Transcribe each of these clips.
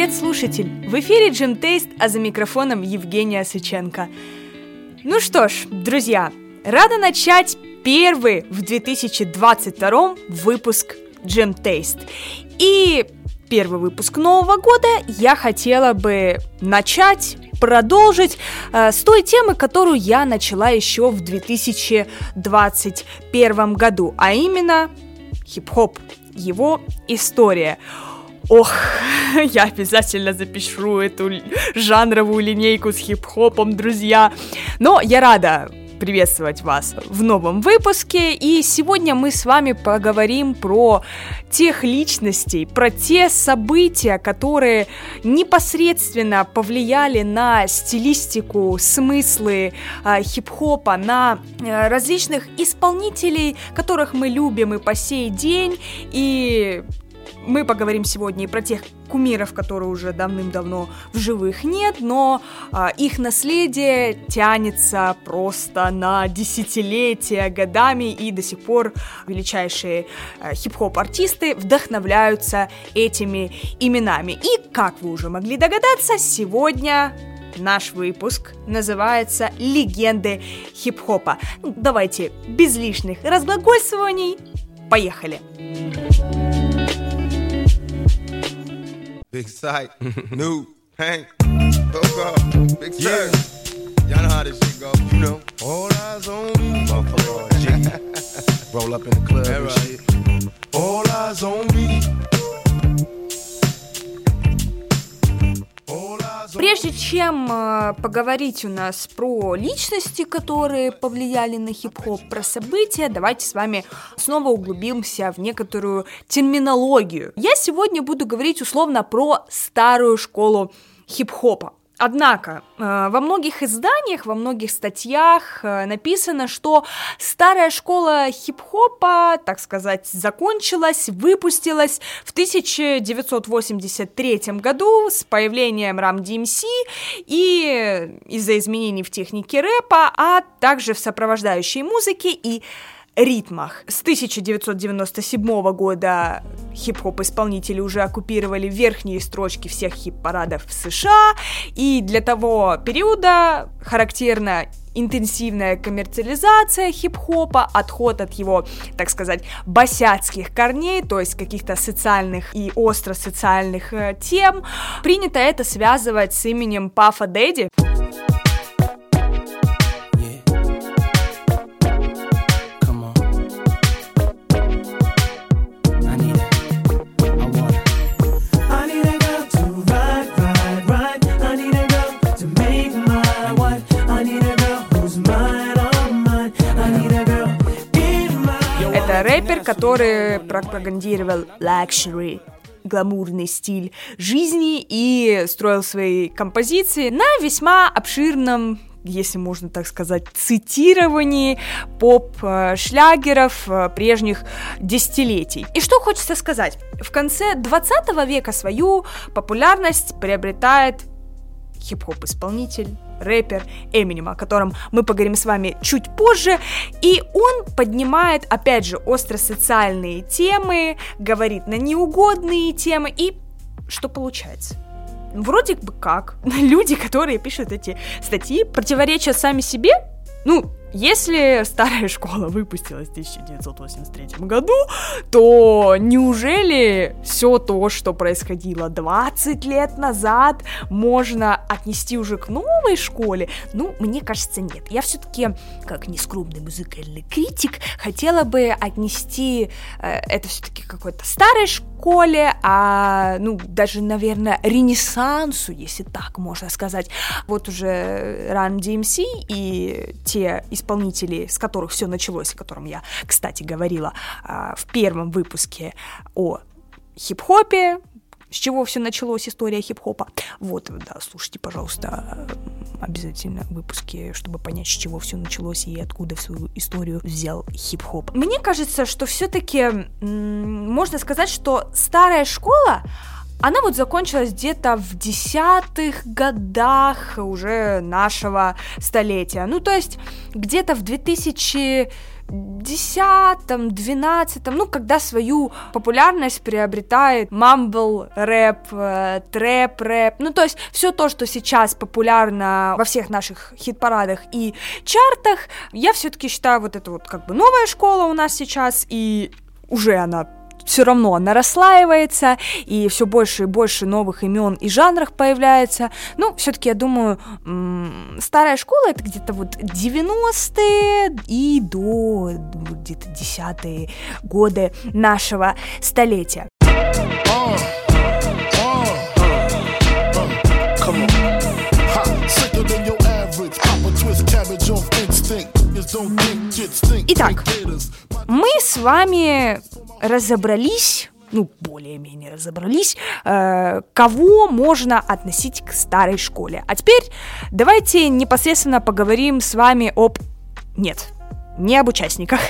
Привет, слушатель! В эфире Джим Тейст, а за микрофоном Евгения Сыченко. Ну что ж, друзья, рада начать первый в 2022 выпуск Джим Тейст. И первый выпуск Нового года я хотела бы начать продолжить э, с той темы, которую я начала еще в 2021 году, а именно хип-хоп, его история. Ох, я обязательно запишу эту жанровую линейку с хип-хопом, друзья. Но я рада приветствовать вас в новом выпуске, и сегодня мы с вами поговорим про тех личностей, про те события, которые непосредственно повлияли на стилистику, смыслы э, хип-хопа, на э, различных исполнителей, которых мы любим и по сей день, и мы поговорим сегодня и про тех кумиров, которые уже давным-давно в живых нет, но а, их наследие тянется просто на десятилетия, годами, и до сих пор величайшие а, хип-хоп-артисты вдохновляются этими именами. И, как вы уже могли догадаться, сегодня наш выпуск называется «Легенды хип-хопа». Давайте без лишних разглагольствований, поехали! Поехали! Big sight, new, Hank, up, big yeah. Y'all know how this shit go, you know. All eyes on me, motherfucker. G. Roll up in the club and shit. All eyes on me. Прежде чем э, поговорить у нас про личности, которые повлияли на хип-хоп, про события, давайте с вами снова углубимся в некоторую терминологию. Я сегодня буду говорить условно про старую школу хип-хопа. Однако э, во многих изданиях, во многих статьях э, написано, что старая школа хип-хопа, так сказать, закончилась, выпустилась в 1983 году с появлением Ram DMC и из-за изменений в технике рэпа, а также в сопровождающей музыке. И ритмах. С 1997 года хип-хоп-исполнители уже оккупировали верхние строчки всех хип-парадов в США, и для того периода характерна интенсивная коммерциализация хип-хопа, отход от его, так сказать, босяцких корней, то есть каких-то социальных и остро социальных э, тем. Принято это связывать с именем Пафа Дэдди. Который пропагандировал luxury, гламурный стиль жизни и строил свои композиции на весьма обширном если можно так сказать, цитировании поп-шлягеров э, прежних десятилетий. И что хочется сказать? В конце 20 века свою популярность приобретает хип-хоп-исполнитель, рэпер Эминем, о котором мы поговорим с вами чуть позже. И он поднимает, опять же, остро-социальные темы, говорит на неугодные темы, и что получается? Вроде бы как, люди, которые пишут эти статьи, противоречат сами себе, ну, если старая школа выпустилась в 1983 году, то неужели все то, что происходило 20 лет назад, можно отнести уже к новой школе? Ну, мне кажется, нет. Я все-таки, как нескромный музыкальный критик, хотела бы отнести э, это все-таки какой-то старой школе, а, ну, даже, наверное, ренессансу, если так можно сказать. Вот уже Run DMC и те исполнителей, с которых все началось, о котором я, кстати, говорила а, в первом выпуске о хип-хопе, с чего все началось, история хип-хопа. Вот, да, слушайте, пожалуйста, обязательно выпуски, чтобы понять, с чего все началось и откуда в свою историю взял хип-хоп. Мне кажется, что все-таки можно сказать, что старая школа, она вот закончилась где-то в десятых годах уже нашего столетия. Ну, то есть где-то в 2000 десятом, двенадцатом, ну, когда свою популярность приобретает мамбл рэп, э, трэп рэп, ну, то есть все то, что сейчас популярно во всех наших хит-парадах и чартах, я все-таки считаю вот это вот как бы новая школа у нас сейчас, и уже она все равно она расслаивается, и все больше и больше новых имен и жанров появляется. Ну, все-таки, я думаю, старая школа это где-то вот 90-е и до где-то 10-е годы нашего столетия. Итак, мы с вами разобрались ну, более-менее разобрались, э, кого можно относить к старой школе. А теперь давайте непосредственно поговорим с вами об... Нет, не об участниках.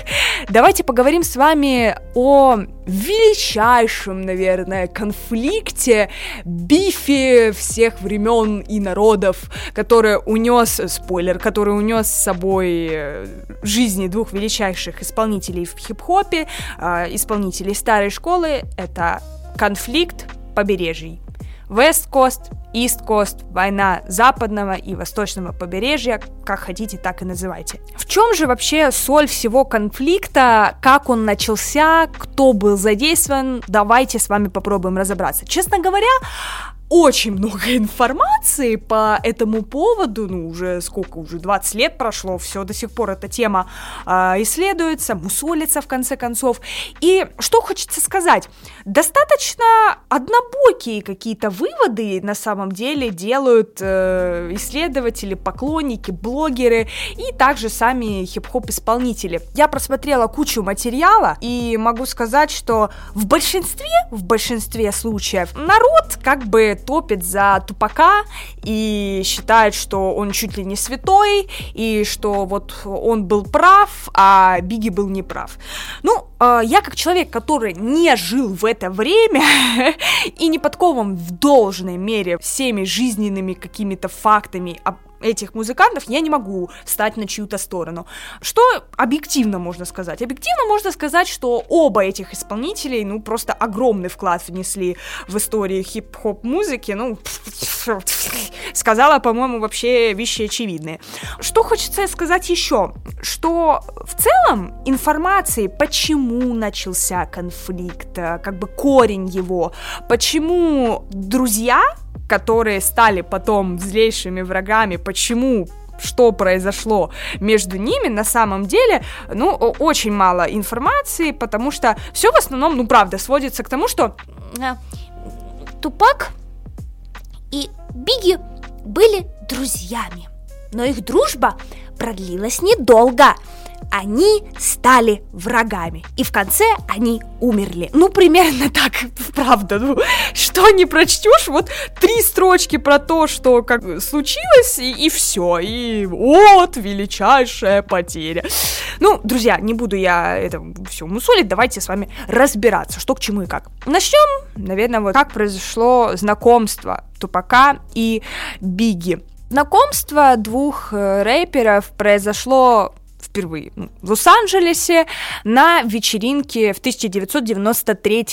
Давайте поговорим с вами о величайшем, наверное, конфликте, бифе всех времен и народов, который унес, спойлер, который унес с собой э, жизни двух величайших исполнителей в хип-хопе, э, исполнителей старой школы, это конфликт побережий. West Coast, East Coast, война западного и восточного побережья, как хотите, так и называйте. В чем же вообще соль всего конфликта, как он начался, кто был задействован, давайте с вами попробуем разобраться. Честно говоря, очень много информации по этому поводу, ну, уже сколько, уже 20 лет прошло, все до сих пор эта тема э, исследуется, мусолится в конце концов. И что хочется сказать, достаточно однобокие какие-то выводы на самом деле делают э, исследователи, поклонники, блогеры и также сами хип-хоп-исполнители. Я просмотрела кучу материала и могу сказать, что в большинстве, в большинстве случаев народ как бы топит за Тупака и считает, что он чуть ли не святой, и что вот он был прав, а Биги был неправ. Ну, я как человек, который не жил в это время и не подкован в должной мере всеми жизненными какими-то фактами этих музыкантов, я не могу встать на чью-то сторону. Что объективно можно сказать? Объективно можно сказать, что оба этих исполнителей, ну, просто огромный вклад внесли в историю хип-хоп музыки, ну, сказала, по-моему, вообще вещи очевидные. Что хочется сказать еще? Что в целом информации, почему начался конфликт, э, как бы корень его, почему друзья которые стали потом злейшими врагами, почему что произошло между ними, на самом деле, ну, очень мало информации, потому что все в основном, ну, правда, сводится к тому, что э, Тупак и Биги были друзьями, но их дружба продлилась недолго они стали врагами. И в конце они умерли. Ну, примерно так, правда. Ну, что не прочтешь, вот три строчки про то, что как случилось, и, и все. И вот величайшая потеря. Ну, друзья, не буду я это все мусолить, давайте с вами разбираться, что к чему и как. Начнем, наверное, вот как произошло знакомство Тупака и Биги. Знакомство двух э, рэперов произошло впервые в Лос-Анджелесе на вечеринке в 1993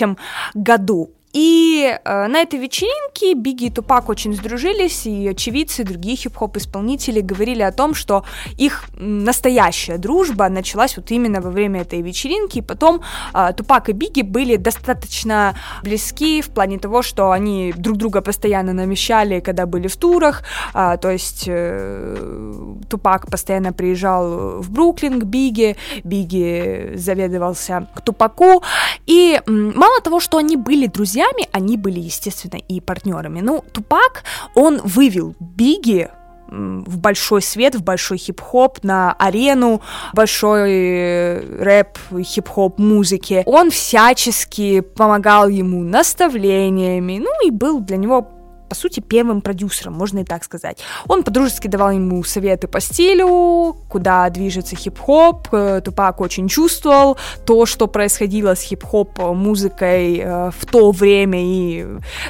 году. И э, на этой вечеринке Бигги и Тупак очень сдружились, и очевидцы, и другие хип-хоп-исполнители говорили о том, что их настоящая дружба началась вот именно во время этой вечеринки, и потом э, Тупак и Бигги были достаточно близки в плане того, что они друг друга постоянно намещали, когда были в турах, э, то есть э, Тупак постоянно приезжал в Бруклин к Бигги, Бигги заведовался к Тупаку, и э, мало того, что они были друзьями, друзьями, они были, естественно, и партнерами. Ну, Тупак, он вывел Биги в большой свет, в большой хип-хоп, на арену большой э, рэп, хип-хоп музыки. Он всячески помогал ему наставлениями, ну и был для него по сути, первым продюсером, можно и так сказать. Он подружески давал ему советы по стилю, куда движется хип-хоп. Э, Тупак очень чувствовал то, что происходило с хип-хоп музыкой э, в то время и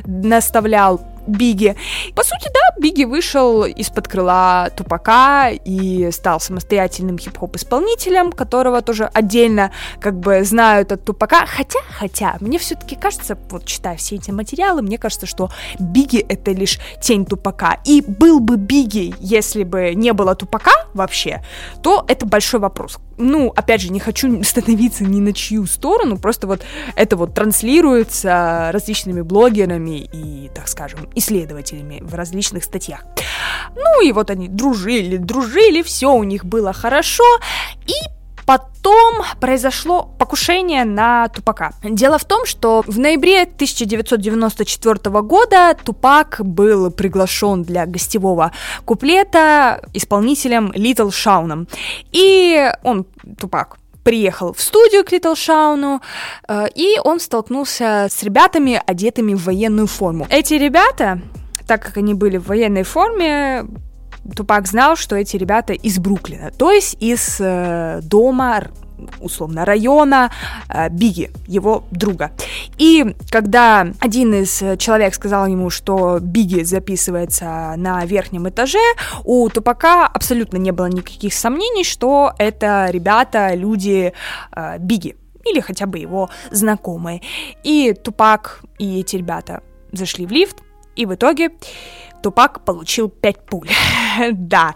наставлял Биги. По сути, да, Биги вышел из-под крыла Тупака и стал самостоятельным хип-хоп исполнителем, которого тоже отдельно как бы знают от Тупака. Хотя, хотя, мне все-таки кажется, вот читая все эти материалы, мне кажется, что Биги это лишь тень Тупака. И был бы Биги, если бы не было Тупака вообще, то это большой вопрос ну, опять же, не хочу становиться ни на чью сторону, просто вот это вот транслируется различными блогерами и, так скажем, исследователями в различных статьях. Ну и вот они дружили, дружили, все у них было хорошо, и Потом произошло покушение на Тупака. Дело в том, что в ноябре 1994 года Тупак был приглашен для гостевого куплета исполнителем Литл Шауном. И он, Тупак, приехал в студию к Литл Шауну, э, и он столкнулся с ребятами, одетыми в военную форму. Эти ребята, так как они были в военной форме, Тупак знал, что эти ребята из Бруклина, то есть из э, дома условно района э, Биги, его друга. И когда один из человек сказал ему, что Биги записывается на верхнем этаже, у Тупака абсолютно не было никаких сомнений, что это ребята, люди э, Биги или хотя бы его знакомые. И Тупак и эти ребята зашли в лифт, и в итоге Тупак получил 5 пуль. да.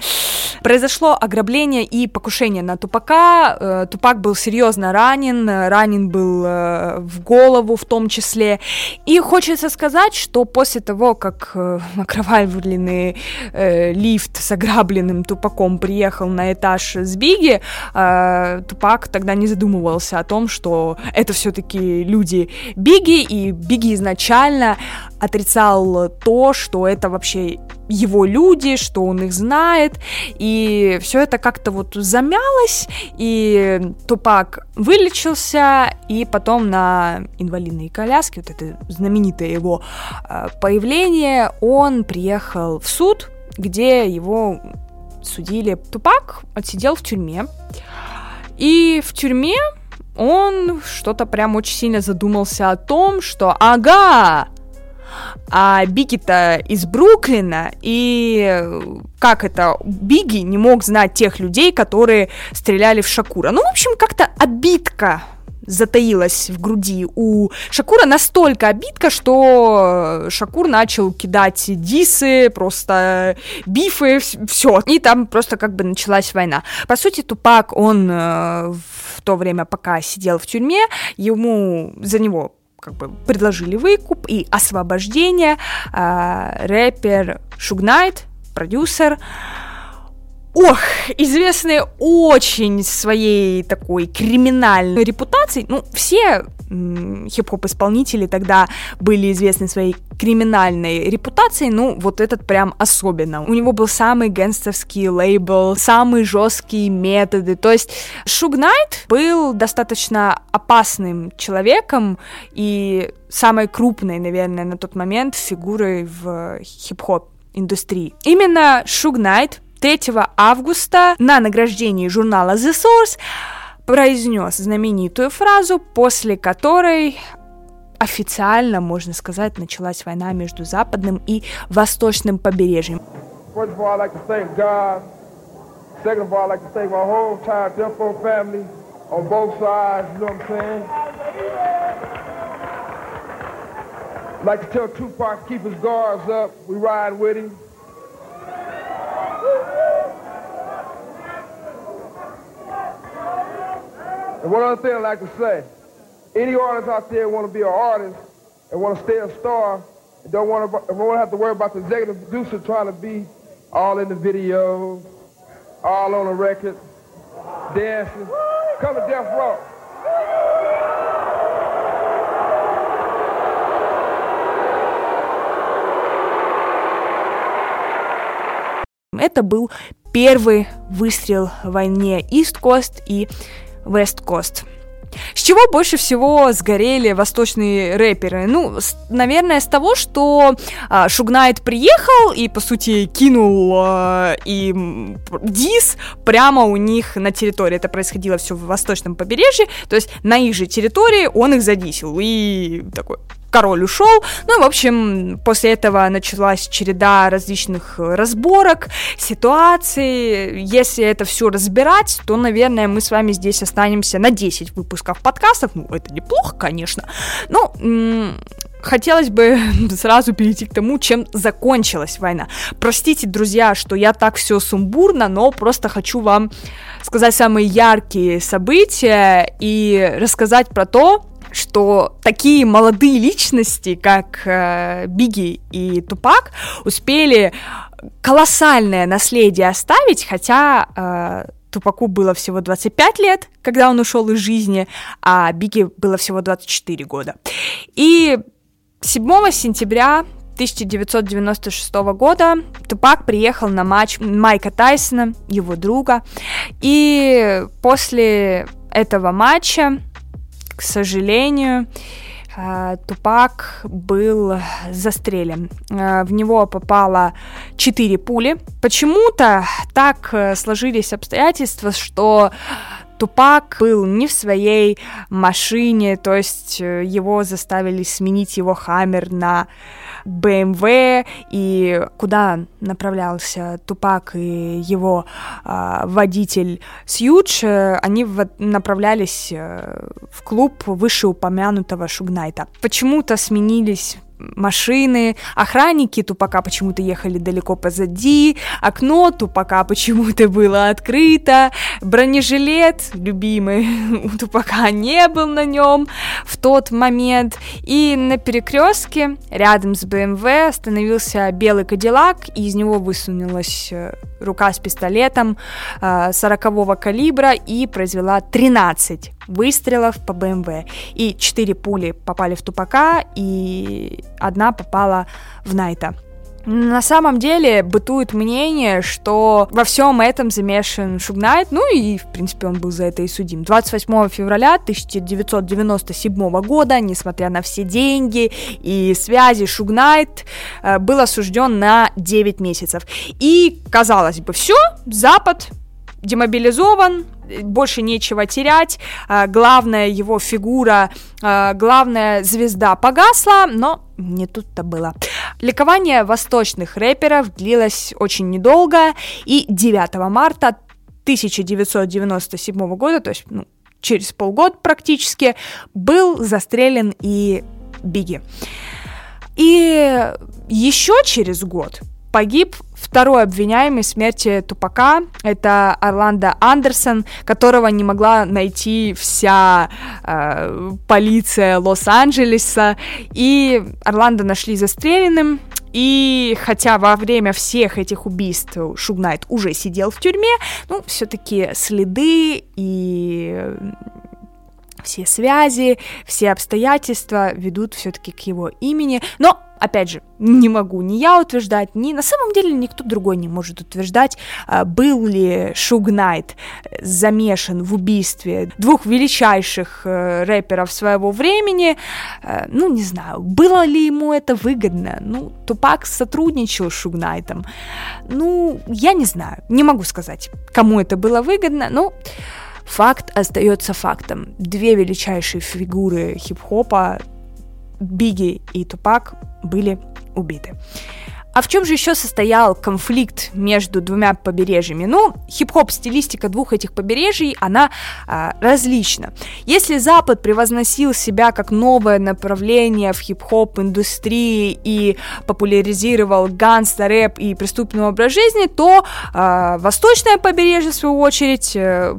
Произошло ограбление и покушение на Тупака. Э, Тупак был серьезно ранен, ранен был э, в голову в том числе. И хочется сказать, что после того, как э, окровавленный лифт с ограбленным Тупаком приехал на этаж с Биги, Тупак тогда не задумывался о том, что это все-таки люди Биги, и Биги изначально отрицал то, что это вообще его люди, что он их знает, и все это как-то вот замялось, и Тупак вылечился, и потом на инвалидной коляске, вот это знаменитое его э, появление, он приехал в суд, где его судили. Тупак отсидел в тюрьме, и в тюрьме он что-то прям очень сильно задумался о том, что ага, а Бигги-то из Бруклина, и как это, Бигги не мог знать тех людей, которые стреляли в Шакура. Ну, в общем, как-то обидка затаилась в груди у Шакура настолько обидка, что Шакур начал кидать дисы, просто бифы, все. И там просто как бы началась война. По сути, Тупак, он э, в то время, пока сидел в тюрьме, ему за него как бы предложили выкуп и освобождение. А, рэпер Шугнайт, продюсер, ох, известный очень своей такой криминальной репутацией. Ну, все хип-хоп исполнители тогда были известны своей криминальной репутацией, ну, вот этот прям особенно. У него был самый гангстерский лейбл, самые жесткие методы. То есть Шуг Найт был достаточно опасным человеком и самой крупной, наверное, на тот момент фигурой в хип-хоп индустрии. Именно Шуг Найт 3 августа на награждении журнала The Source произнес знаменитую фразу, после которой официально, можно сказать, началась война между западным и восточным побережьем. Like to tell Tupac keep his guards up. We ride with him. And one other thing I'd like to say, any artist out there want to be an artist and want to stay a star and don't want to, don't have to worry about the executive producer trying to be all in the videos, all on the record, dancing. Come to Death Row. Это был первый выстрел в войне East Coast и West Coast. С чего больше всего сгорели восточные рэперы? Ну, с, наверное, с того, что а, Шугнайт приехал и, по сути, кинул а, и дис прямо у них на территории. Это происходило все в восточном побережье, то есть на их же территории он их задисил. И такой, король ушел. Ну, в общем, после этого началась череда различных разборок, ситуаций. Если это все разбирать, то, наверное, мы с вами здесь останемся на 10 выпусков подкастов. Ну, это неплохо, конечно. Но хотелось бы сразу перейти к тому, чем закончилась война. Простите, друзья, что я так все сумбурно, но просто хочу вам сказать самые яркие события и рассказать про то, что такие молодые личности, как э, Бигги и Тупак, успели колоссальное наследие оставить, хотя э, Тупаку было всего 25 лет, когда он ушел из жизни, а Бигги было всего 24 года. И 7 сентября 1996 года Тупак приехал на матч Майка Тайсона, его друга, и после этого матча, к сожалению, э, Тупак был застрелен. Э, в него попало 4 пули. Почему-то так э, сложились обстоятельства, что Тупак был не в своей машине, то есть его заставили сменить его Хаммер на BMW, и куда направлялся Тупак и его э, водитель Сьюдж, э, они в, направлялись э, в клуб вышеупомянутого Шугнайта. Почему-то сменились машины, охранники тупака почему-то ехали далеко позади, окно тупака почему-то было открыто, бронежилет, любимый, у тупака не был на нем в тот момент, и на перекрестке рядом с БМВ остановился белый кадиллак, и из него высунулась э, рука с пистолетом 40-го э, калибра и произвела 13 выстрелов по БМВ. И 4 пули попали в Тупака, и одна попала в Найта. На самом деле бытует мнение, что во всем этом замешан Шугнайт, ну и, в принципе, он был за это и судим. 28 февраля 1997 года, несмотря на все деньги и связи, Шугнайт э, был осужден на 9 месяцев. И, казалось бы, все, Запад демобилизован, больше нечего терять, э, главная его фигура, э, главная звезда погасла, но не тут-то было. Ликование восточных рэперов длилось очень недолго, и 9 марта 1997 года, то есть ну, через полгода практически, был застрелен и Бигги. И еще через год погиб второй обвиняемый смерти Тупака. Это Орландо Андерсон, которого не могла найти вся э, полиция Лос-Анджелеса. И Орландо нашли застреленным. И хотя во время всех этих убийств Шугнайт уже сидел в тюрьме, ну, все-таки следы и все связи, все обстоятельства ведут все-таки к его имени. Но опять же, не могу ни я утверждать, ни на самом деле никто другой не может утверждать, а, был ли Шуг Найт замешан в убийстве двух величайших э, рэперов своего времени. Э, ну, не знаю, было ли ему это выгодно. Ну, Тупак сотрудничал с Шуг Найтом. Ну, я не знаю, не могу сказать, кому это было выгодно, но факт остается фактом. Две величайшие фигуры хип-хопа Бигги и Тупак были убиты. А в чем же еще состоял конфликт между двумя побережьями? Ну, хип-хоп стилистика двух этих побережий, она а, различна. Если Запад превозносил себя как новое направление в хип-хоп индустрии и популяризировал ганста, рэп и преступный образ жизни, то а, Восточное побережье, в свою очередь, э,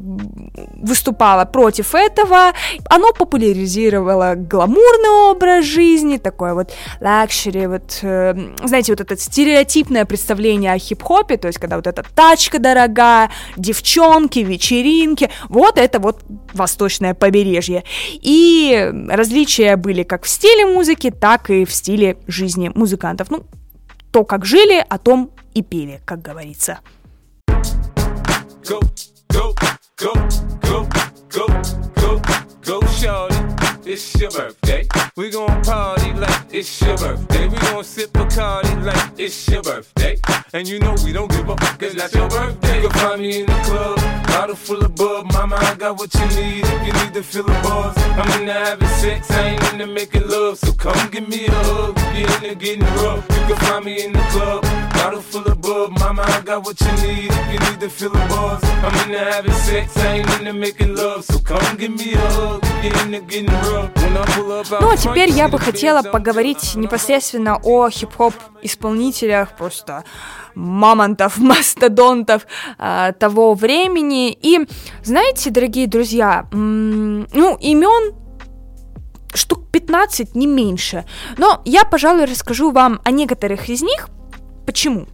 выступало против этого. Оно популяризировало гламурный образ жизни, такой вот luxury, вот, э, знаете, вот этот стереотипное представление о хип-хопе, то есть когда вот эта тачка дорогая, девчонки, вечеринки, вот это вот восточное побережье. И различия были как в стиле музыки, так и в стиле жизни музыкантов. Ну, то, как жили, о том и пели, как говорится. Go, go, go, go, go, go, go, it's your birthday. We gon' party like it's your birthday. We gon' sip a party like it's your birthday. And you know we don't give a fuck, it's not your birthday. You can find me in the club, bottle full of bub. Mama, I got what you need if you need to fill the buzz. I'm into having sex, I ain't into making love. So come give me a hug, if you're into getting rough. You can find me in the club, bottle full of bub. Mama, I got what you need if you need to fill the buzz. I'm into having sex, I ain't into making love. So come give me a hug, if you're into getting rough. When I pull up out Ну, а теперь я бы хотела поговорить непосредственно о хип-хоп исполнителях, просто мамонтов, мастодонтов а, того времени. И, знаете, дорогие друзья, м, ну, имен штук 15, не меньше. Но я, пожалуй, расскажу вам о некоторых из них. Почему?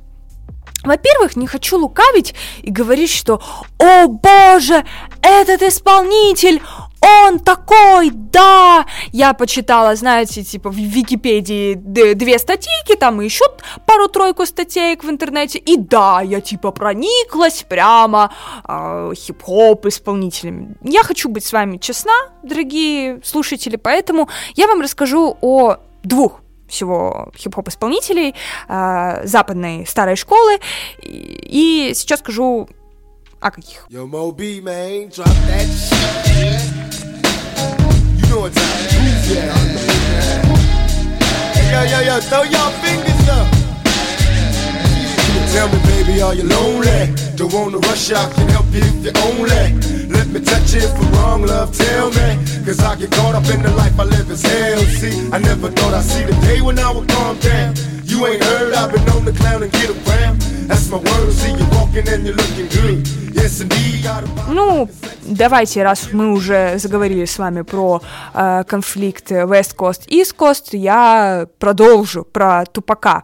Во-первых, не хочу лукавить и говорить, что «О боже, этот исполнитель, он такой, да!» Я почитала, знаете, типа в Википедии две статейки, там и еще пару-тройку статеек в интернете, и да, я типа прониклась прямо э, хип-хоп исполнителями. Я хочу быть с вами честна, дорогие слушатели, поэтому я вам расскажу о двух всего хип-хоп исполнителей э, западной старой школы. И, и сейчас скажу о каких. Yo, yo, yo, throw your fingers up. Tell me, baby, are you lonely? Don't wanna rush out, can help you if you only. Let me touch you I'm wrong, love, tell me. Cause I get caught up in the life I live as hell. See, I never thought I'd see the day when I would calm down. You ain't heard, I've been on the clown and get around. That's my word, see you walking and you're looking good. Yes, indeed, Ну, давайте, раз мы уже заговорили с вами про э, конфликт West Coast East Coast, я продолжу про Тупака.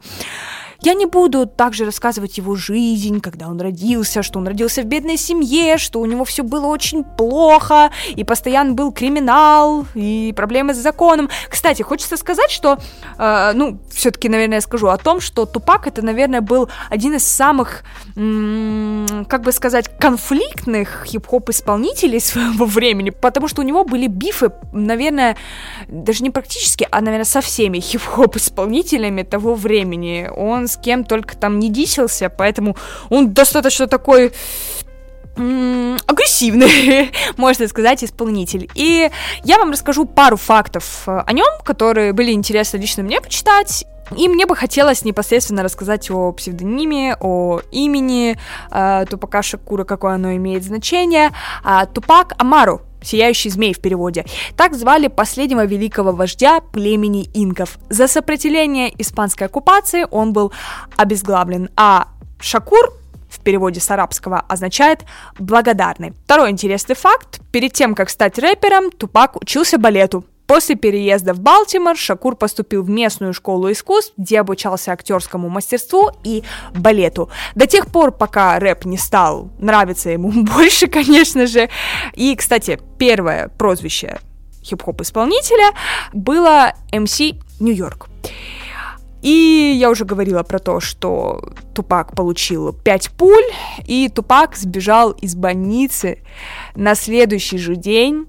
Я не буду также рассказывать его жизнь, когда он родился, что он родился в бедной семье, что у него все было очень плохо, и постоянно был криминал, и проблемы с законом. Кстати, хочется сказать, что, э, ну, все-таки, наверное, я скажу о том, что Тупак это, наверное, был один из самых, м, как бы сказать, конфликтных хип-хоп исполнителей своего времени, потому что у него были бифы, наверное, даже не практически, а, наверное, со всеми хип-хоп исполнителями того времени. Он с кем только там не дисился, поэтому он достаточно такой агрессивный, можно сказать, исполнитель. И я вам расскажу пару фактов э, о нем, которые были интересны лично мне почитать. И мне бы хотелось непосредственно рассказать о псевдониме, о имени э, Тупака Шакура, какое оно имеет значение. А, Тупак Амару, Сияющий змей в переводе. Так звали последнего великого вождя племени инков. За сопротивление испанской оккупации он был обезглавлен, а Шакур в переводе с арабского означает «благодарный». Второй интересный факт. Перед тем, как стать рэпером, Тупак учился балету. После переезда в Балтимор Шакур поступил в местную школу искусств, где обучался актерскому мастерству и балету. До тех пор, пока рэп не стал нравиться ему больше, конечно же. И, кстати, первое прозвище хип-хоп исполнителя было MC Нью-Йорк. И я уже говорила про то, что Тупак получил 5 пуль, и Тупак сбежал из больницы на следующий же день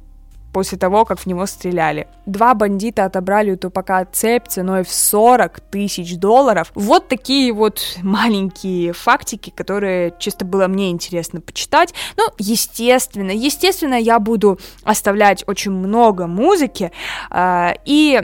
после того, как в него стреляли. Два бандита отобрали у Тупака цепь ценой в 40 тысяч долларов. Вот такие вот маленькие фактики, которые чисто было мне интересно почитать. Ну, естественно, естественно, я буду оставлять очень много музыки, э, и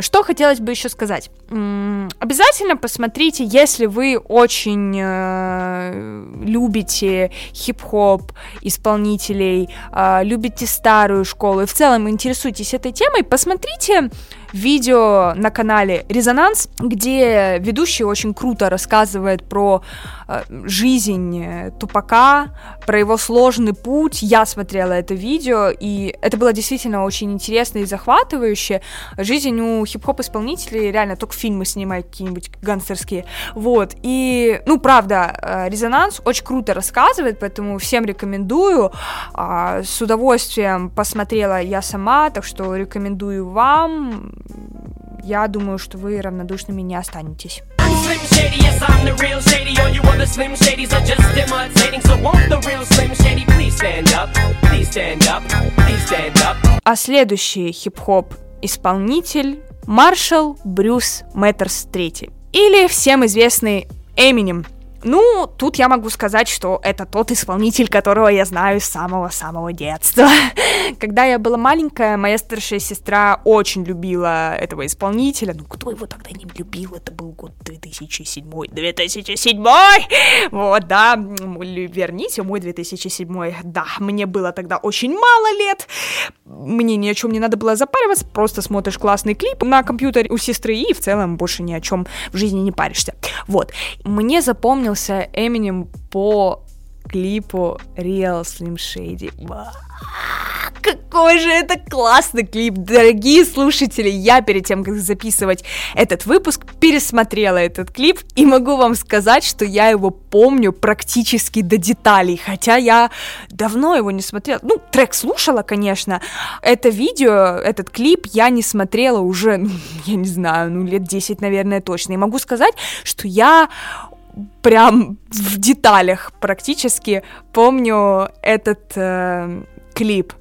Что хотелось бы еще сказать? Обязательно посмотрите, если вы очень э, любите хип-хоп исполнителей, э, любите старую школу и в целом интересуетесь этой темой, посмотрите видео на канале Резонанс, где ведущий очень круто рассказывает про э, жизнь э, Тупака, про его сложный путь. Я смотрела это видео, и это было действительно очень интересно и захватывающе. Жизнь у хип-хоп исполнителей реально только фильмы снимают какие-нибудь гангстерские. Вот. И, ну, правда, э, Резонанс очень круто рассказывает, поэтому всем рекомендую. А, С удовольствием посмотрела я сама, так что рекомендую вам. Я думаю, что вы равнодушными не останетесь. Slim Shady, yes, I'm the real Shady. All you other Slim Shadys are just imitating. So won't the real Slim Shady please stand up? Please stand up. Please stand up. А следующий хип-хоп исполнитель Маршал Брюс Мэттерс III. Или всем известный Эминем. Ну, тут я могу сказать, что это тот исполнитель, которого я знаю с самого-самого детства. Когда я была маленькая, моя старшая сестра очень любила этого исполнителя. Ну, кто его тогда не любил? Это был год 2007. 2007! Вот, да, верните мой 2007. Да, мне было тогда очень мало лет. Мне ни о чем не надо было запариваться, просто смотришь классный клип на компьютере у сестры и в целом больше ни о чем в жизни не паришься. Вот. Мне запомнился Эминем по клипу Real Slim Shady. Какой же это классный клип, дорогие слушатели! Я перед тем, как записывать этот выпуск, пересмотрела этот клип и могу вам сказать, что я его помню практически до деталей, хотя я давно его не смотрела. Ну, трек слушала, конечно. Это видео, этот клип я не смотрела уже, ну, я не знаю, ну, лет 10, наверное, точно. И могу сказать, что я прям в деталях практически помню этот э, клип.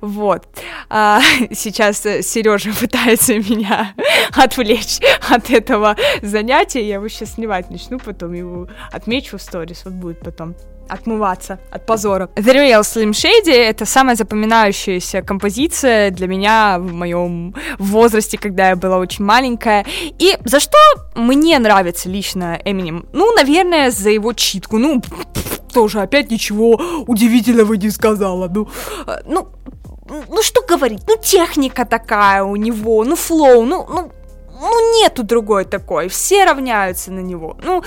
Вот. А, сейчас Сережа пытается меня отвлечь от этого занятия. Я его сейчас снимать начну, потом его отмечу в сторис. Вот будет потом отмываться от позора. The Real Slim Shady — это самая запоминающаяся композиция для меня в моем возрасте, когда я была очень маленькая. И за что мне нравится лично Эминем? Ну, наверное, за его читку. Ну, тоже опять ничего удивительного не сказала. Ну, э, ну, ну что говорить, ну техника такая у него, ну флоу, ну, ну, ну нету другой такой, все равняются на него. Ну,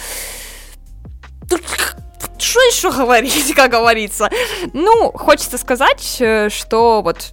что еще говорить, как говорится? Ну, хочется сказать, э, что вот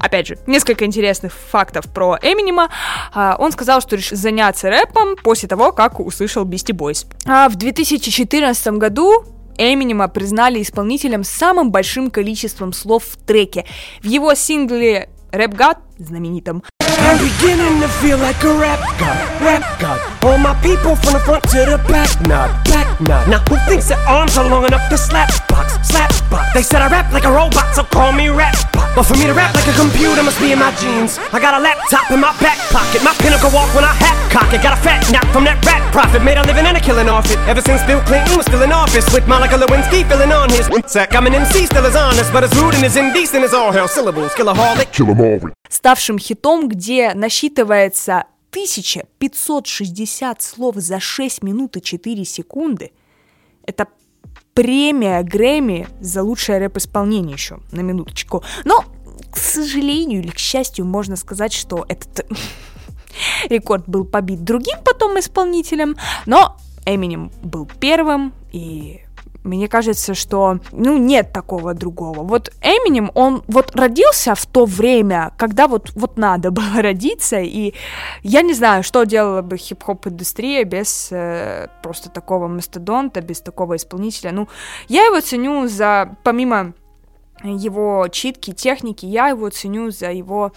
Опять же, несколько интересных фактов про Эминема. А, он сказал, что решил заняться рэпом после того, как услышал Beastie Boys. А в 2014 году Эминема признали исполнителем с самым большим количеством слов в треке. В его сингле Rap God, знаменитом, I'm beginning to feel like a rap god, rap god. All my people from the front to the back, nod, back nod. Now who thinks their arms are long enough to slap box, slap box? They said I rap like a robot, so call me rap bot. But for me to rap like a computer must be in my jeans. I got a laptop in my back pocket, my pinnacle walk when I hat cock it. Got a fat nap from that rap profit, made a living and a killing off it. Ever since Bill Clinton was still in office, with Monica Lewinsky filling on his sack. I'm an MC, still as honest, but as rude and as indecent as all hell. Syllables, kill a harlot, kill all. Ставшим хитом, где насчитывается 1560 слов за 6 минут и 4 секунды. Это премия Грэмми за лучшее рэп-исполнение еще, на минуточку. Но, к сожалению или к счастью, можно сказать, что этот рекорд был побит другим потом исполнителем, но Эминем был первым, и мне кажется, что, ну, нет такого другого. Вот Эминем, он вот родился в то время, когда вот, вот надо было родиться, и я не знаю, что делала бы хип-хоп индустрия без э, просто такого мастодонта, без такого исполнителя. Ну, я его ценю за, помимо его читки, техники, я его ценю за его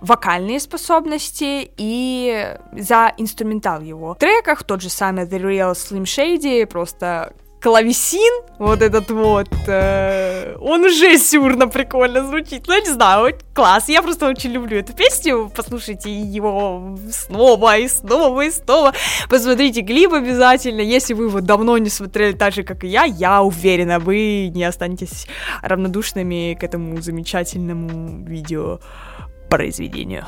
вокальные способности и за инструментал его. В треках тот же самый The Real Slim Shady, просто клавесин, вот этот вот, э, он уже сюрно прикольно звучит. Ну, не знаю, класс. Я просто очень люблю эту песню. Послушайте его снова и снова и снова. Посмотрите клип обязательно. Если вы его давно не смотрели так же, как и я, я уверена, вы не останетесь равнодушными к этому замечательному видео произведению.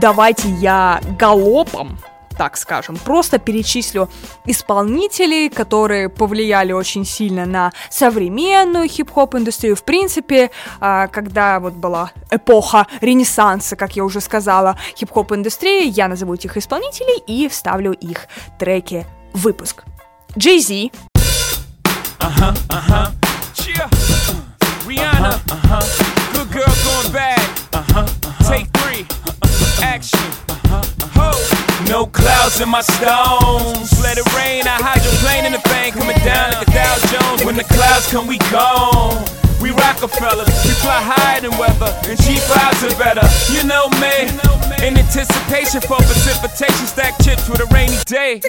Давайте я галопом так скажем, просто перечислю исполнителей, которые повлияли очень сильно на современную хип-хоп индустрию. В принципе, а, когда вот была эпоха ренессанса, как я уже сказала, хип-хоп индустрии, я назову этих исполнителей и вставлю их треки в выпуск. Jay Z. Uh-huh, uh-huh. Yeah. Uh, Rihanna. Uh-huh, uh-huh. Good girl going bad. Uh-huh, uh-huh. Take three. action. Uh-huh, uh-huh. No clouds in my stones. Let it rain, I hide your plane in the bank. Coming down like a Dow Jones. When the clouds come, we gone. We Rockefellers, we fly higher weather, and she fives are better. You know me, in anticipation for precipitation, stack chips with a rainy day.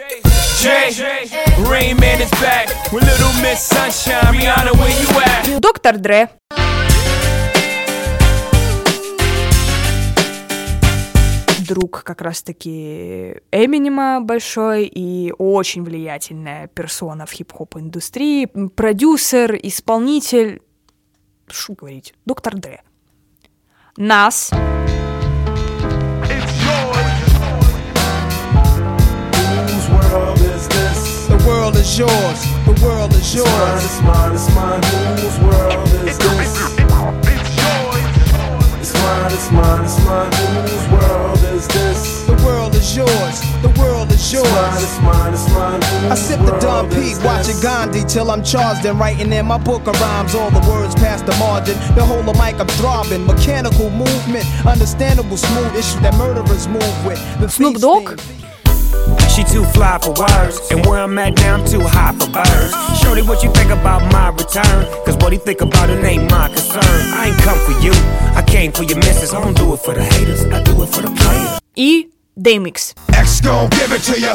Jay, Rain Man is back with Little Miss Sunshine. Rihanna, where you at? Dr. Dre. Друг как раз-таки Эминема большой и очень влиятельная персона в хип-хоп индустрии, продюсер, исполнитель, что говорить, доктор Дре. Нас. Whose world is this? The world is yours. The world is It's mine, yours. it's mine, it's mine. Whose world is this? It's mine, it's mine, it's mine. Whose world is yours. The world is It's mine, yours. it's mine, it's mine. I sip the Don world Pete, is watching? Gandhi till I'm charged and writing in my book of rhymes. All the words past the margin. The whole of mic I'm throbbing. Mechanical movement, understandable smooth issue that murderers move with. The Snoop feast Dogg? She too fly for words, and where I'm at now, I'm too high for birds. Shorty, what you think about my return? Cause what he think about it ain't my concern. I ain't come for you, I came for your missus. I don't do it for the haters, I do it for the players. И Деймикс. X gon' give it to you.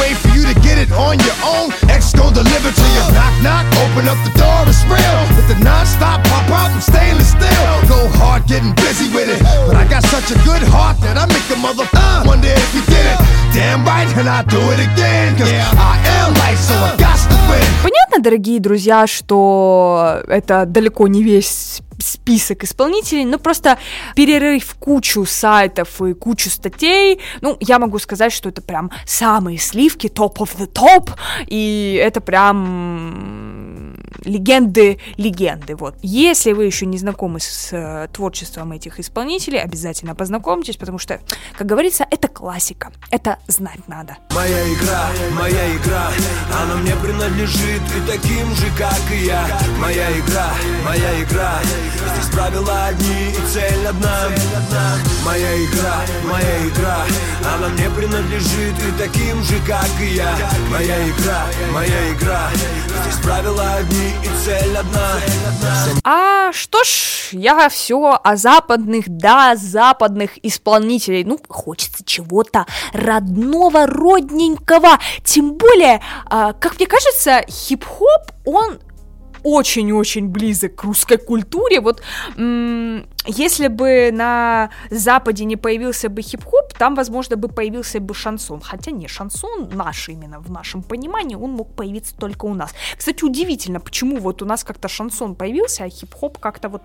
Wait for you to get it on your own. X gon' deliver to you. Knock, knock, open up the door, it's real. With the non-stop pop out and stainless steel. Go hard, getting busy with it. But I got such a good heart that I make the mother uh, wonder if you did it. Damn right, and I do it again. Cause I am light, so I got to win. Понятно, дорогие друзья, что это далеко не весь список исполнителей, но просто перерыв кучу сайтов и кучу статей, ну, я могу сказать, что это прям самые сливки, top of the top, и это прям легенды легенды, вот. Если вы еще не знакомы с э, творчеством этих исполнителей, обязательно познакомьтесь, потому что, как говорится, это классика, это знать надо. Моя игра, моя игра, она мне принадлежит и таким же, как и я. Моя игра, моя игра, здесь правила одни и цель одна. Моя игра, моя игра, она мне принадлежит и таким же, как и я. Моя игра, моя игра, здесь правила одни и цель одна. А что ж, я все о западных, да, западных исполнителей. Ну, хочется чего-то родного, родненького. Тем более, а, как мне кажется, хип-хоп, он очень-очень близок к русской культуре. Вот если бы на Западе не появился бы хип-хоп, там, возможно, бы появился бы шансон. Хотя не, шансон наш именно в нашем понимании, он мог появиться только у нас. Кстати, удивительно, почему вот у нас как-то шансон появился, а хип-хоп как-то вот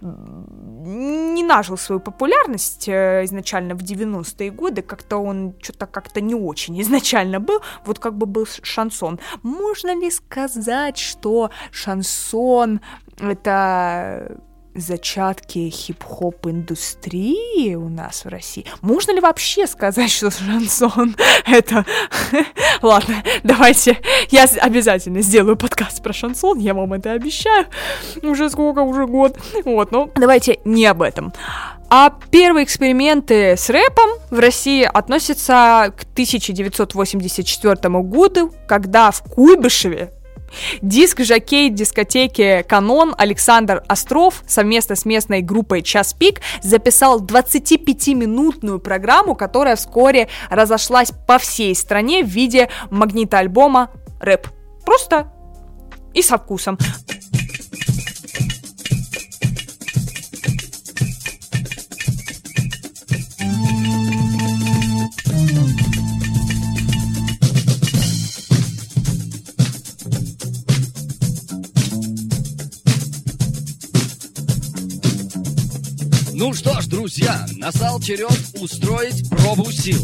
не нажил свою популярность э, изначально в 90-е годы, как-то он что-то как-то не очень изначально был, вот как бы был шансон. Можно ли сказать, что шансон это зачатки хип-хоп индустрии у нас в России. Можно ли вообще сказать, что шансон это... Ладно, давайте, я обязательно сделаю подкаст про шансон, я вам это обещаю. Уже сколько, уже год. Вот, ну, давайте не об этом. А первые эксперименты с рэпом в России относятся к 1984 году, когда в Куйбышеве Диск жокей дискотеки «Канон» Александр Остров совместно с местной группой «Час пик» записал 25-минутную программу, которая вскоре разошлась по всей стране в виде магнитоальбома «Рэп». Просто и со вкусом. Ну что ж, друзья, настал черед устроить пробу сил.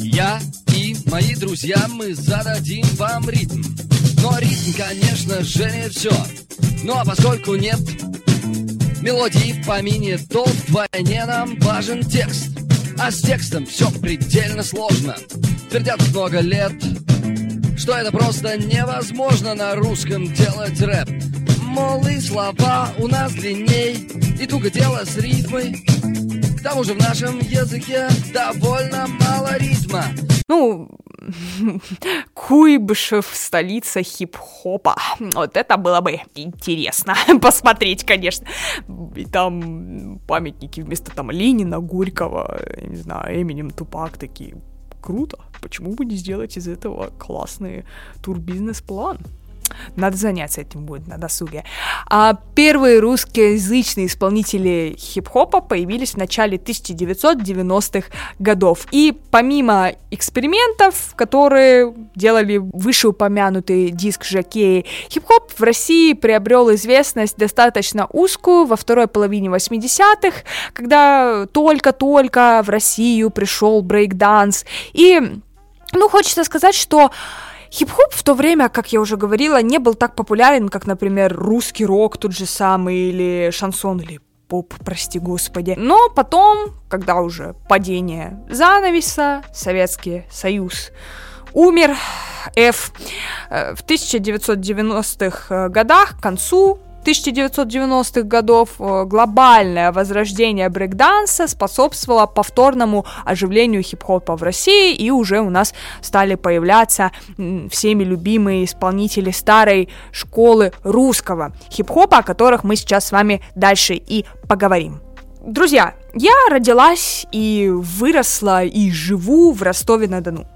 Я и мои друзья, мы зададим вам ритм. Но ритм, конечно же, не все. Ну а поскольку нет мелодии в помине, то вдвойне нам важен текст. А с текстом все предельно сложно. Твердят много лет, что это просто невозможно на русском делать рэп. Мол, и слова у нас длинней, и туго дело с рифмой. К тому же в нашем языке довольно мало ритма. Ну, Куйбышев, столица хип-хопа. Вот это было бы интересно посмотреть, конечно. И там памятники вместо там Ленина, Горького, не знаю, Эминем, Тупак такие. Круто. Почему бы не сделать из этого классный турбизнес-план? Надо заняться этим будет на досуге. А первые русскоязычные исполнители хип-хопа появились в начале 1990-х годов. И помимо экспериментов, которые делали вышеупомянутый диск Жакеи, хип-хоп в России приобрел известность достаточно узкую во второй половине 80-х, когда только-только в Россию пришел брейк-данс. И, ну, хочется сказать, что Хип-хоп в то время, как я уже говорила, не был так популярен, как, например, русский рок тот же самый, или шансон, или поп, прости господи. Но потом, когда уже падение занавеса, Советский Союз умер, F, э, в 1990-х годах, к концу 1990-х годов э, глобальное возрождение брейкданса способствовало повторному оживлению хип-хопа в России, и уже у нас стали появляться всеми любимые исполнители старой школы русского хип-хопа, о которых мы сейчас с вами дальше и поговорим. Друзья, я родилась и выросла и живу в Ростове-на-Дону.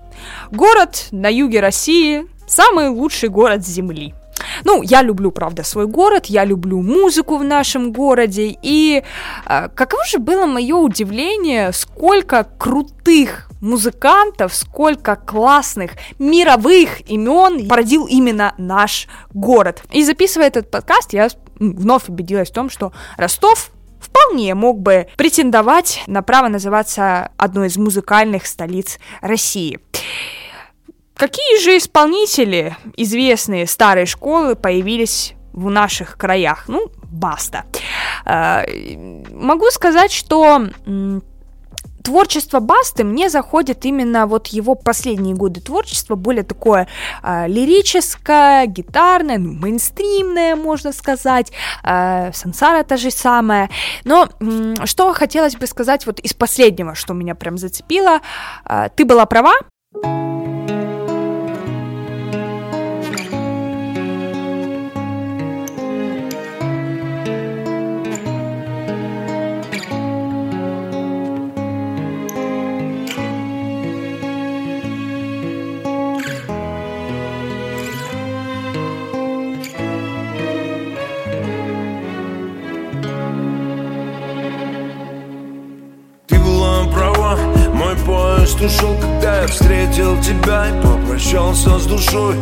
Город на юге России, самый лучший город Земли – ну, я люблю, правда, свой город, я люблю музыку в нашем городе, и э, каково же было мое удивление, сколько крутых музыкантов, сколько классных мировых имен породил именно наш город. И записывая этот подкаст, я вновь убедилась в том, что Ростов вполне мог бы претендовать на право называться одной из музыкальных столиц России. Какие же исполнители известные старой школы появились в наших краях? Ну, баста. Э, могу сказать, что творчество Басты мне заходит именно вот его последние годы творчества, более такое э, лирическое, гитарное, ну, мейнстримное, можно сказать, э, сансара та же самая. Но э, что хотелось бы сказать вот из последнего, что меня прям зацепило, э, ты была права, ушел, когда я встретил тебя И попрощался с душой.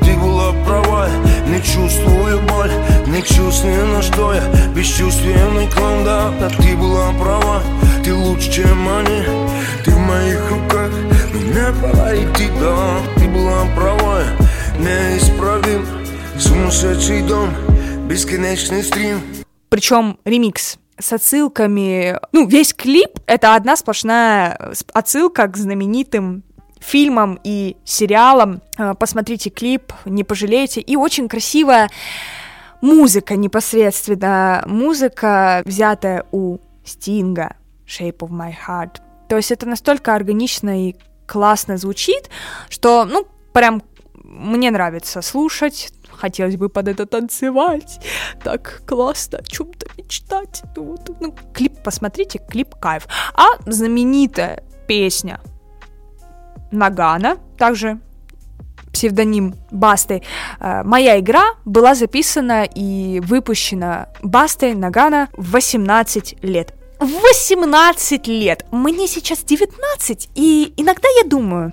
Ты была права, не чувствую боль Не чувствую, на что я Бесчувственный клон, да А ты была права, ты лучше, чем они. Ты в моих руках, мне пора идти, да Ты была права, неисправим Сумасшедший дом, бесконечный стрим. Причем ремикс с отсылками. Ну, весь клип — это одна сплошная отсылка к знаменитым фильмам и сериалам. А, посмотрите клип, не пожалеете. И очень красивая музыка непосредственно. Музыка, взятая у Стинга, Shape of My Heart. То есть это настолько органично и классно звучит, что, ну, прям мне нравится слушать, хотелось бы под это танцевать, так классно, о чем-то мечтать. Ну, вот, ну, клип, посмотрите, клип кайф. А знаменитая песня Нагана, также псевдоним Басты. Э, моя игра была записана и выпущена Бастой Нагана в 18 лет. 18 лет! Мне сейчас 19, и иногда я думаю,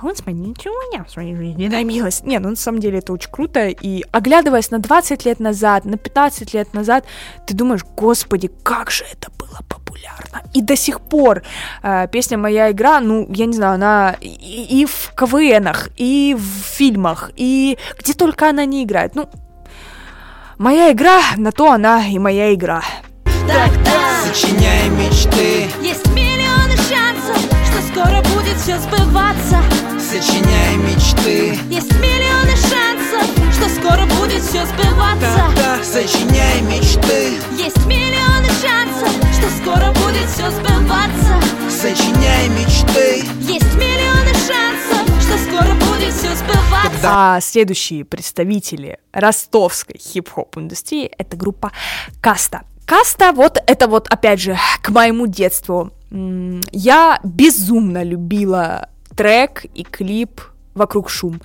Господи, ничего я в своей жизни не добилась. Не, ну на самом деле это очень круто. И оглядываясь на 20 лет назад, на 15 лет назад, ты думаешь, господи, как же это было популярно. И до сих пор э, песня «Моя игра», ну, я не знаю, она и, и в КВНах, и в фильмах, и где только она не играет. Ну, моя игра, на то она и моя игра. Так-так, сочиняй мечты. Есть Скоро будет все сбываться. Сочиняй мечты. Есть миллионы шансов Что скоро будет все сбываться. Да, да, Сочиняй мечты. Есть миллионы шансов Что скоро будет все сбываться. Сочиняй мечты. Есть миллионы шансов Что скоро будет все сбываться. А следующие представители ростовской хип-хоп индустрии Это группа Каста Каста, вот это вот, опять же, к моему детству. Я безумно любила трек и клип «Вокруг шум».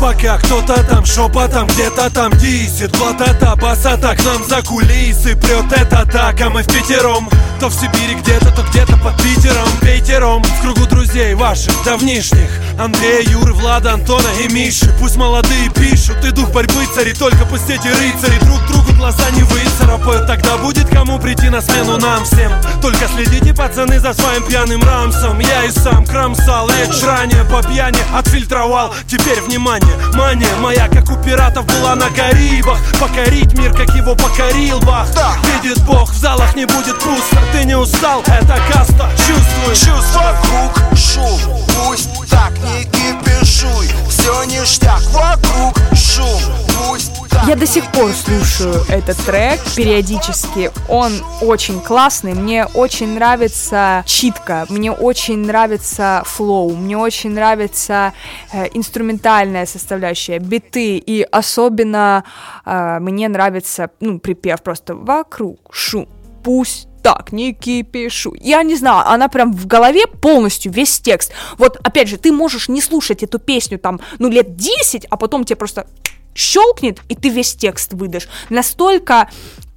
Пока кто-то там шепотом где-то там дисит Вот это басата к нам за кулисы Прет это так, а мы в пятером. То в Сибири где-то, то где-то под Питером. Пейтером в кругу друзей ваших давнишних. Андрея, Юры, Влада, Антона и Миши. Пусть молодые пишут, и дух борьбы цари. Только пусть эти рыцари друг другу глаза не выцарапают. Тогда будет кому прийти на смену нам всем. Только следите, пацаны, за своим пьяным рамсом. Я и сам кромсал речь ранее по пьяни Отфильтровал, теперь внимание, мания моя Как у пиратов была на Карибах. Покорить мир, как его покорил Бах Видит Бог, в залах не будет пусто. Ты не устал, это каста, чувствуй. Чувствуй. Вокруг шум. Пусть так не кипишуй. Все ништяк. Вокруг шум. Пусть Я до сих пор слушаю этот трек периодически. Он очень классный. Мне очень нравится читка. Мне очень нравится флоу. Мне очень нравится э, инструментальная составляющая, биты. И особенно э, мне нравится, ну, припев просто «Вокруг шум, пусть так, не кипишу. Я не знаю, она прям в голове полностью весь текст. Вот, опять же, ты можешь не слушать эту песню там, ну, лет 10, а потом тебе просто щелкнет, и ты весь текст выдашь. Настолько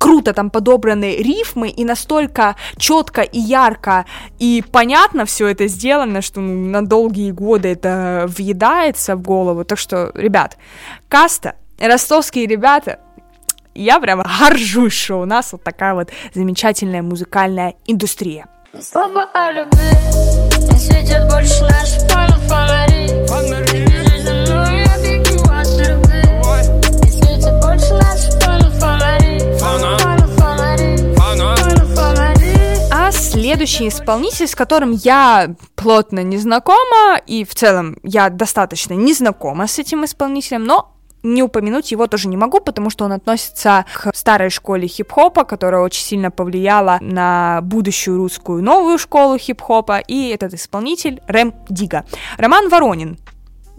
круто там подобраны рифмы, и настолько четко и ярко и понятно все это сделано, что ну, на долгие годы это въедается в голову. Так что, ребят, каста, ростовские ребята, я прям горжусь, что у нас вот такая вот замечательная музыкальная индустрия. Слова о любви светят больше наши фонари Ну, следующий исполнитель, с которым я плотно не знакома, и в целом я достаточно не знакома с этим исполнителем, но не упомянуть его тоже не могу, потому что он относится к старой школе хип-хопа, которая очень сильно повлияла на будущую русскую новую школу хип-хопа, и этот исполнитель Рэм Дига. Роман Воронин,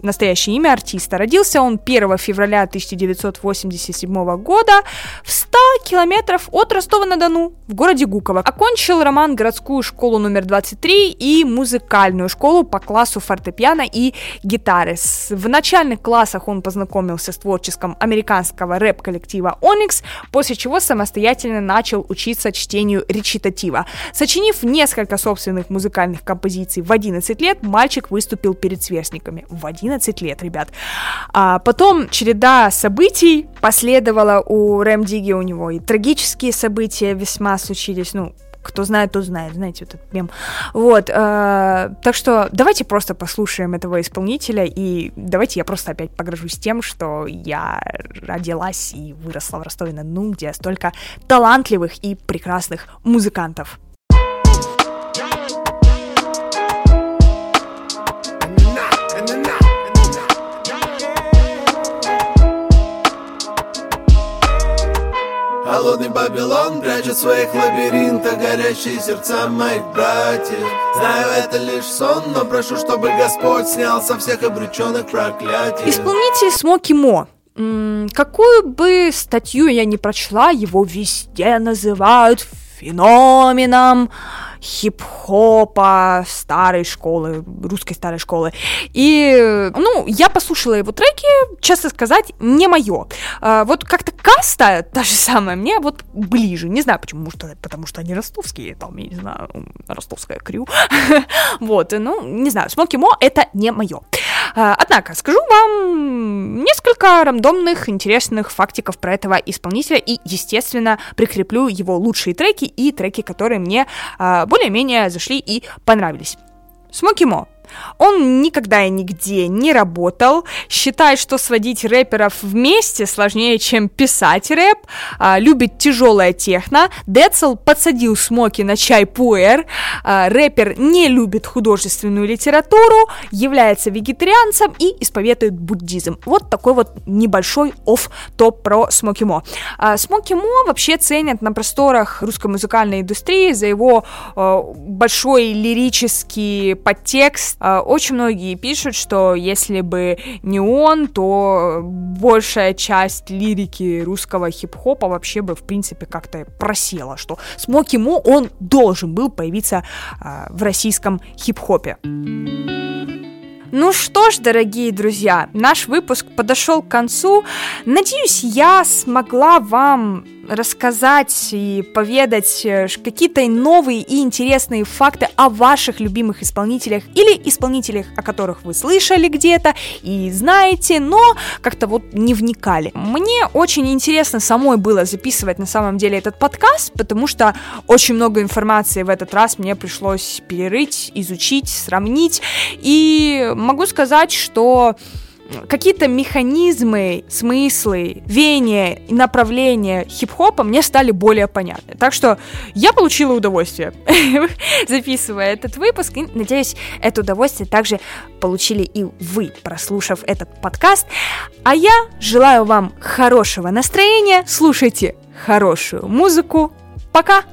настоящее имя артиста. Родился он 1 февраля 1987 года в 100 километров от Ростова-на-Дону в городе Гуково. Окончил Роман городскую школу номер 23 и музыкальную школу по классу фортепиано и гитары. В начальных классах он познакомился с творчеством американского рэп-коллектива Onyx, после чего самостоятельно начал учиться чтению речитатива. Сочинив несколько собственных музыкальных композиций в 11 лет, мальчик выступил перед сверстниками. В 11 лет, ребят. А потом череда событий последовала у Рэм Диги, у него и трагические события весьма случились, ну, кто знает, тот знает, знаете, вот этот мем. Вот, э, так что давайте просто послушаем этого исполнителя, и давайте я просто опять погрожусь тем, что я родилась и выросла в Ростове-на-Дону, где столько талантливых и прекрасных музыкантов. Холодный Вавилон прячет в своих лабиринтах горящие сердца моих братьев. Знаю, это лишь сон, но прошу, чтобы Господь снял со всех обреченных проклятий. Исполнитель Смоки Мо. Какую бы статью я не прочла, его везде называют феноменом хип-хопа старой школы, русской старой школы. И, ну, я послушала его треки, честно сказать, не мое. вот как-то каста, та же самая, мне вот ближе. Не знаю почему, может, потому что они ростовские, там, я не знаю, ростовская крю. вот, ну, не знаю, Смоки Мо это не мое. Однако, скажу вам несколько рандомных, интересных фактиков про этого исполнителя и, естественно, прикреплю его лучшие треки и треки, которые мне а, более-менее зашли и понравились. Смоки Мо. Он никогда и нигде не работал, считает, что сводить рэперов вместе сложнее, чем писать рэп, а, любит тяжелое техно, Децл подсадил Смоки на чай пуэр, а, рэпер не любит художественную литературу, является вегетарианцем и исповедует буддизм. Вот такой вот небольшой офф-топ про Смоки Мо. А, Смоки Мо вообще ценят на просторах русской музыкальной индустрии за его э, большой лирический подтекст очень многие пишут, что если бы не он, то большая часть лирики русского хип-хопа вообще бы, в принципе, как-то просела, что Смоки Мо, он должен был появиться э, в российском хип-хопе. Ну что ж, дорогие друзья, наш выпуск подошел к концу. Надеюсь, я смогла вам рассказать и поведать э, какие-то новые и интересные факты о ваших любимых исполнителях или исполнителях, о которых вы слышали где-то и знаете, но как-то вот не вникали. Мне очень интересно самой было записывать на самом деле этот подкаст, потому что очень много информации в этот раз мне пришлось перерыть, изучить, сравнить, и могу сказать, что какие-то механизмы, смыслы, веяния и направления хип-хопа мне стали более понятны. Так что я получила удовольствие, записывая этот выпуск, и надеюсь, это удовольствие также получили и вы, прослушав этот подкаст. А я желаю вам хорошего настроения, слушайте хорошую музыку. Пока!